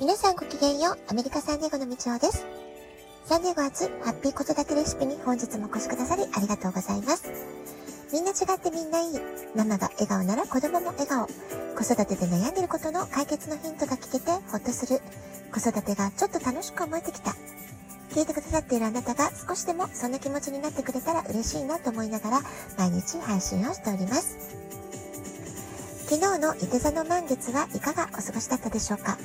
皆さんごきげんよう。アメリカサンディエゴのみちおです。サンディエゴ初ハッピー子育てレシピに本日もお越しくださりありがとうございます。みんな違ってみんないい。ママが笑顔なら子供も笑顔。子育てで悩んでることの解決のヒントが聞けてほっとする。子育てがちょっと楽しく思えてきた。聞いてくださっているあなたが少しでもそんな気持ちになってくれたら嬉しいなと思いながら毎日配信をしております。昨日の射手座の満月はいかがお過ごしだったでしょうか？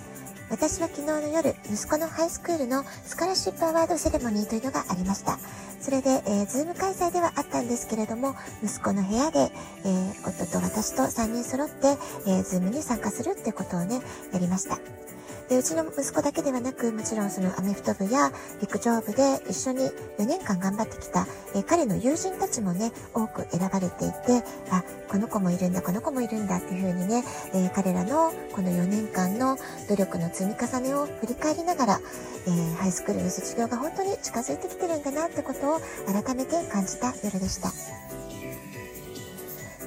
私は昨日の夜、息子のハイスクールの scholarship award ceremony というのがありました。それで、えー、ズーム開催ではあったんですけれども、息子の部屋で、えー、夫と私と3人揃って、えー、ズームに参加するってことをね、やりました。で、うちの息子だけではなく、もちろんそのアメフト部や陸上部で一緒に4年間頑張ってきた、え、彼の友人たちもね、多く選ばれていて、あ、この子もいるんだ、この子もいるんだっていう風にね、え、彼らのこの4年間の努力の積み重ねを振り返りながら、えー、ハイスクールの卒業が本当に近づいてきてるんだなってことを改めて感じた夜でした。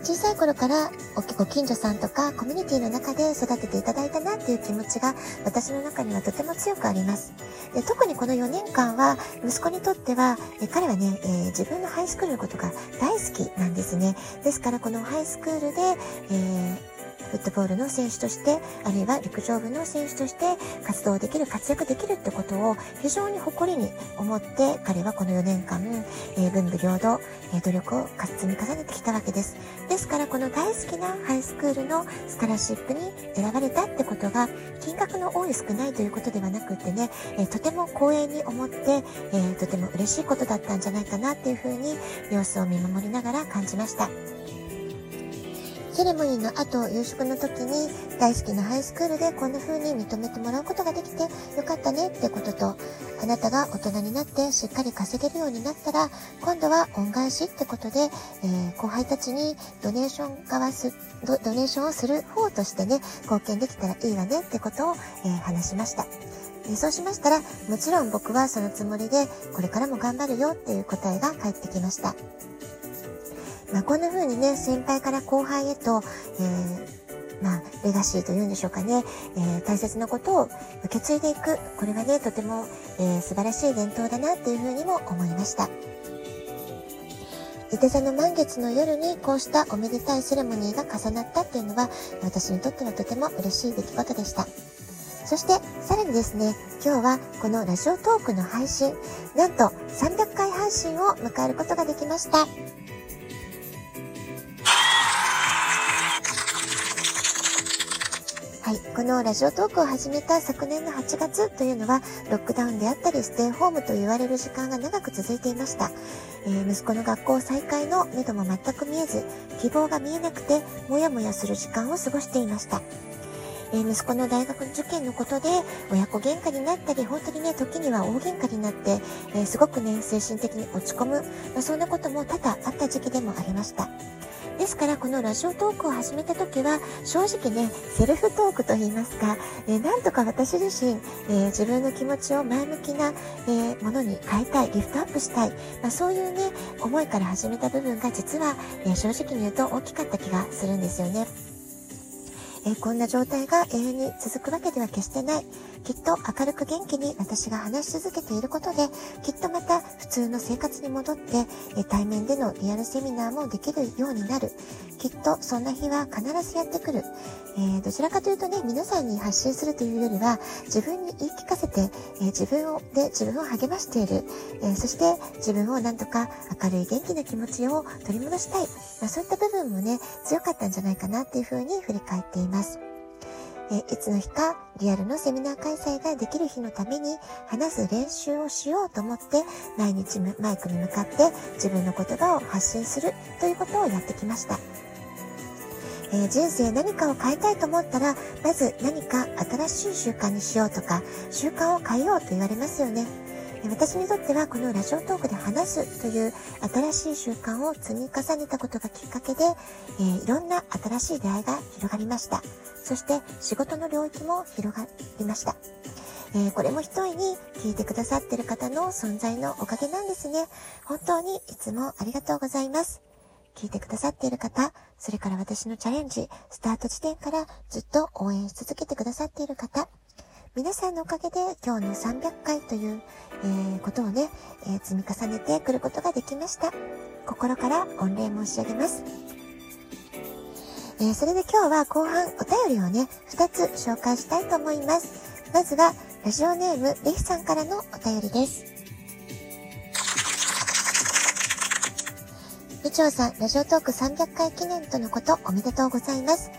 小さい頃からご近所さんとかコミュニティの中で育てていただいたなっていう気持ちが私の中にはとても強くあります。で特にこの4年間は息子にとってはえ彼はね、えー、自分のハイスクールのことが大好きなんですね。ですからこのハイスクールで、えーフットボールの選手として、あるいは陸上部の選手として活動できる、活躍できるってことを非常に誇りに思って、彼はこの4年間、えー、文武両道、えー、努力を積み重ねてきたわけです。ですから、この大好きなハイスクールのスカラシップに選ばれたってことが、金額の多い少ないということではなくってね、えー、とても光栄に思って、えとても嬉しいことだったんじゃないかなっていうふうに様子を見守りながら感じました。セレモニーの後、夕食の時に大好きなハイスクールでこんな風に認めてもらうことができてよかったねってことと、あなたが大人になってしっかり稼げるようになったら、今度は恩返しってことで、えー、後輩たちにドネーション側すド、ドネーションをする方としてね、貢献できたらいいわねってことを、えー、話しました。そうしましたら、もちろん僕はそのつもりで、これからも頑張るよっていう答えが返ってきました。まあ、こんな風にね、先輩から後輩へと、えー、まあ、レガシーというんでしょうかね、えー、大切なことを受け継いでいく。これはね、とても、えー、素晴らしい伝統だなっていうふうにも思いました。伊手座の満月の夜にこうしたおめでたいセレモニーが重なったっていうのは、私にとってはとても嬉しい出来事でした。そして、さらにですね、今日はこのラジオトークの配信、なんと300回配信を迎えることができました。このラジオトークを始めた昨年の8月というのは、ロックダウンであったり、ステイホームと言われる時間が長く続いていました。えー、息子の学校再開の目処も全く見えず、希望が見えなくて、もやもやする時間を過ごしていました。えー、息子の大学受験のことで親子喧嘩になったり、本当にね、時には大喧嘩になって、えー、すごくね、精神的に落ち込む、まあ、そんなことも多々あった時期でもありました。ですからこのラジオトークを始めた時は正直ねセルフトークと言いますか、えー、なんとか私自身、えー、自分の気持ちを前向きな、えー、ものに変えたいリフトアップしたい、まあ、そういうね思いから始めた部分が実は、え正直に言うと大きかった気がするんですよね。え、こんな状態が永遠に続くわけでは決してない。きっと明るく元気に私が話し続けていることで、きっとまた普通の生活に戻って、え、対面でのリアルセミナーもできるようになる。きっとそんな日は必ずやってくる。えー、どちらかというとね、皆さんに発信するというよりは、自分に言い聞かせて、え自分を、で自分を励ましている。えそして自分をなんとか明るい元気な気持ちを取り戻したい。まあ、そういった部分もね、強かったんじゃないかなっていうふうに振り返っています。えいつの日かリアルのセミナー開催ができる日のために話す練習をしようと思って毎日マイクに向かって自分の言葉を発信するということをやってきました。えー、人生何かを変えたいと思ったら、まず何か新しい習慣にしようとか、習慣を変えようと言われますよね。私にとってはこのラジオトークで話すという新しい習慣を積み重ねたことがきっかけで、えー、いろんな新しい出会いが広がりました。そして仕事の領域も広がりました。えー、これも一重に聞いてくださってる方の存在のおかげなんですね。本当にいつもありがとうございます。聞いてくださっている方、それから私のチャレンジ、スタート地点からずっと応援し続けてくださっている方、皆さんのおかげで今日の300回という、えー、ことをね、えー、積み重ねてくることができました。心から御礼申し上げます。えー、それで今日は後半お便りをね、2つ紹介したいと思います。まずは、ラジオネーム、レヒさんからのお便りです。部長さん、ラジオトーク300回記念とのことおめでとうございます。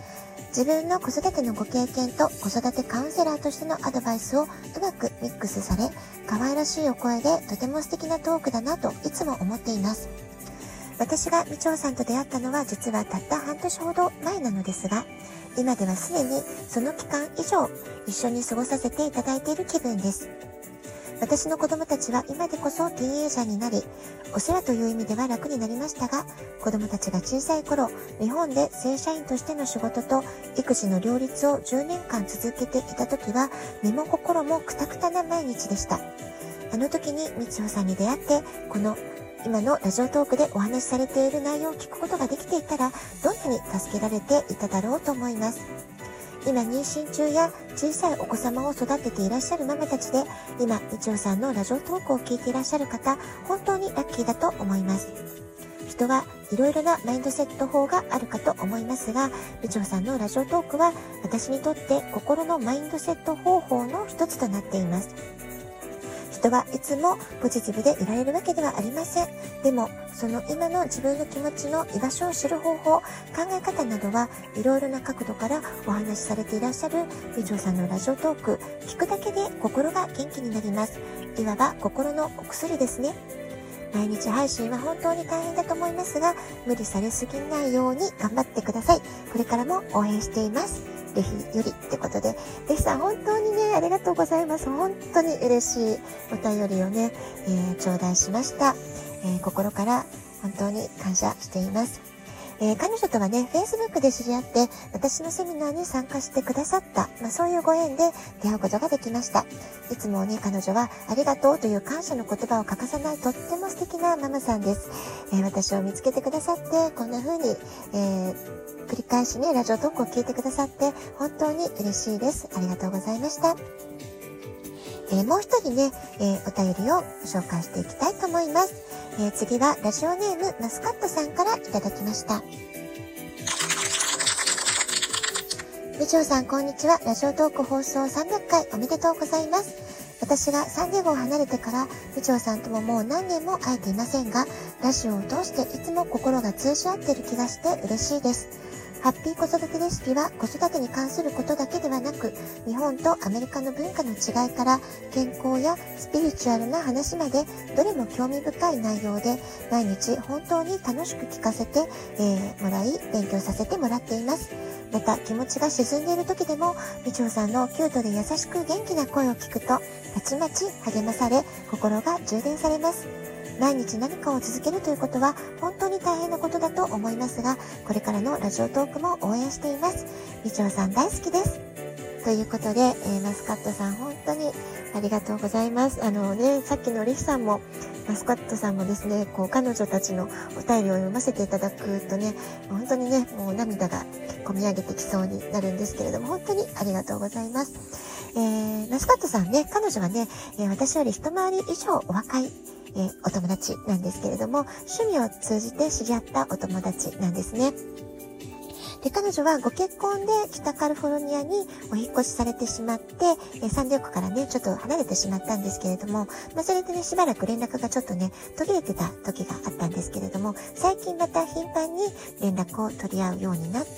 自分の子育てのご経験と子育てカウンセラーとしてのアドバイスをうまくミックスされ、可愛らしいお声でとても素敵なトークだなといつも思っています。私がみちょうさんと出会ったのは実はたった半年ほど前なのですが、今ではすでにその期間以上一緒に過ごさせていただいている気分です。私の子供たちは今でこそティーンエイジャーになり、お世話という意味では楽になりましたが、子供たちが小さい頃、日本で正社員としての仕事と育児の両立を10年間続けていた時は、身も心もくたくたな毎日でした。あの時にみつほさんに出会って、この今のラジオトークでお話しされている内容を聞くことができていたら、どんなに助けられていただろうと思います。今妊娠中や小さいお子様を育てていらっしゃるママたちで、今、みちおさんのラジオトークを聞いていらっしゃる方、本当にラッキーだと思います。人はいろいろなマインドセット法があるかと思いますが、みちおさんのラジオトークは私にとって心のマインドセット方法の一つとなっています。はいつもポジティブでいられるわけではありません。でも、その今の自分の気持ちの居場所を知る方法、考え方などはいろいろな角度からお話しされていらっしゃる美女さんのラジオトーク、聞くだけで心が元気になります。いわば心のお薬ですね。毎日配信は本当に大変だと思いますが、無理されすぎないように頑張ってください。これからも応援しています。ぜひよりってことで、レヒさん本当にね、ありがとうございます。本当に嬉しいお便りをね、えー、頂戴しました。えー、心から本当に感謝しています。えー、彼女とはね、Facebook で知り合って、私のセミナーに参加してくださった、まあ、そういうご縁で出会うことができました。いつもね、彼女はありがとうという感謝の言葉を欠かさないとっても素敵なママさんです。えー、私を見つけてくださって、こんな風に、えー繰り返しね、ラジオトークを聞いてくださって、本当に嬉しいです。ありがとうございました。え、もう一人ね、え、お便りを紹介していきたいと思います。えー、次はラジオネームマスカットさんからいただきました。部長さん、こんにちは。ラジオトーク放送300回おめでとうございます。私がサンディエゴを離れてから、部長さんとももう何年も会えていませんが、ラジオを通していつも心が通じ合っている気がして嬉しいです。ハッピー子育てレシピは子育てに関することだけではなく、日本とアメリカの文化の違いから健康やスピリチュアルな話までどれも興味深い内容で毎日本当に楽しく聞かせて、えー、もらい勉強させてもらっています。また気持ちが沈んでいる時でも、みちおさんのキュートで優しく元気な声を聞くと、たちまち励まされ、心が充電されます。毎日何かを続けるということは本当に大変なことだと思いますが、これからのラジオトークも応援しています。みちおさん大好きです。ということで、えー、マスカットさん本当にありがとうございます。あのね、さっきのリヒさんも、マスカットさんもですね、こう、彼女たちのお便りを読ませていただくとね、本当にね、もう涙が込み上げてきそうになるんですけれども、本当にありがとうございます。えー、マスカットさんね、彼女はね、え、私より一回り以上お若いえお友達なんですけれども、趣味を通じて知り合ったお友達なんですね。で、彼女はご結婚で北カリフォルニアにお引越しされてしまって、えサンディオクからね、ちょっと離れてしまったんですけれども、まあ、それでね、しばらく連絡がちょっとね、途切れてた時があったんですけれども、最近また頻繁に連絡を取り合うようになって、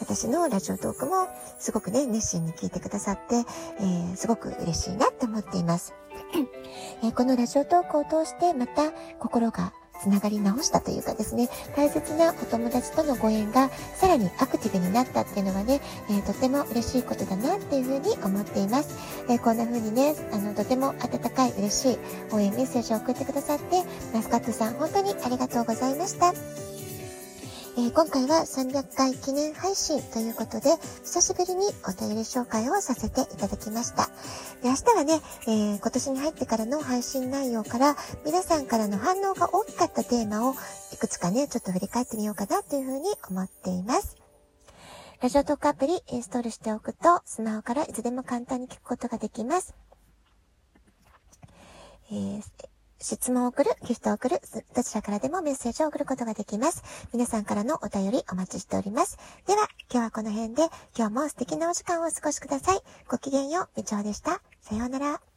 私のラジオトークもすごくね、熱心に聞いてくださって、えー、すごく嬉しいなって思っています。えこのラジオトークを通してまた心がつながり直したというかですね、大切なお友達とのご縁がさらにアクティブになったっていうのはね、えー、とても嬉しいことだなっていうふうに思っています。えー、こんな風にね、あの、とても温かい嬉しい応援メッセージを送ってくださって、マスカットさん本当にありがとうございました。えー、今回は300回記念配信ということで、久しぶりにお便り紹介をさせていただきました。で明日はね、えー、今年に入ってからの配信内容から、皆さんからの反応が大きかったテーマをいくつかね、ちょっと振り返ってみようかなというふうに思っています。ラジオトークアプリインストールしておくと、スマホからいつでも簡単に聞くことができます。えー質問を送る、ギフトを送る、どちらからでもメッセージを送ることができます。皆さんからのお便りお待ちしております。では、今日はこの辺で、今日も素敵なお時間をお過ごしください。ごきげんよう、みちょでした。さようなら。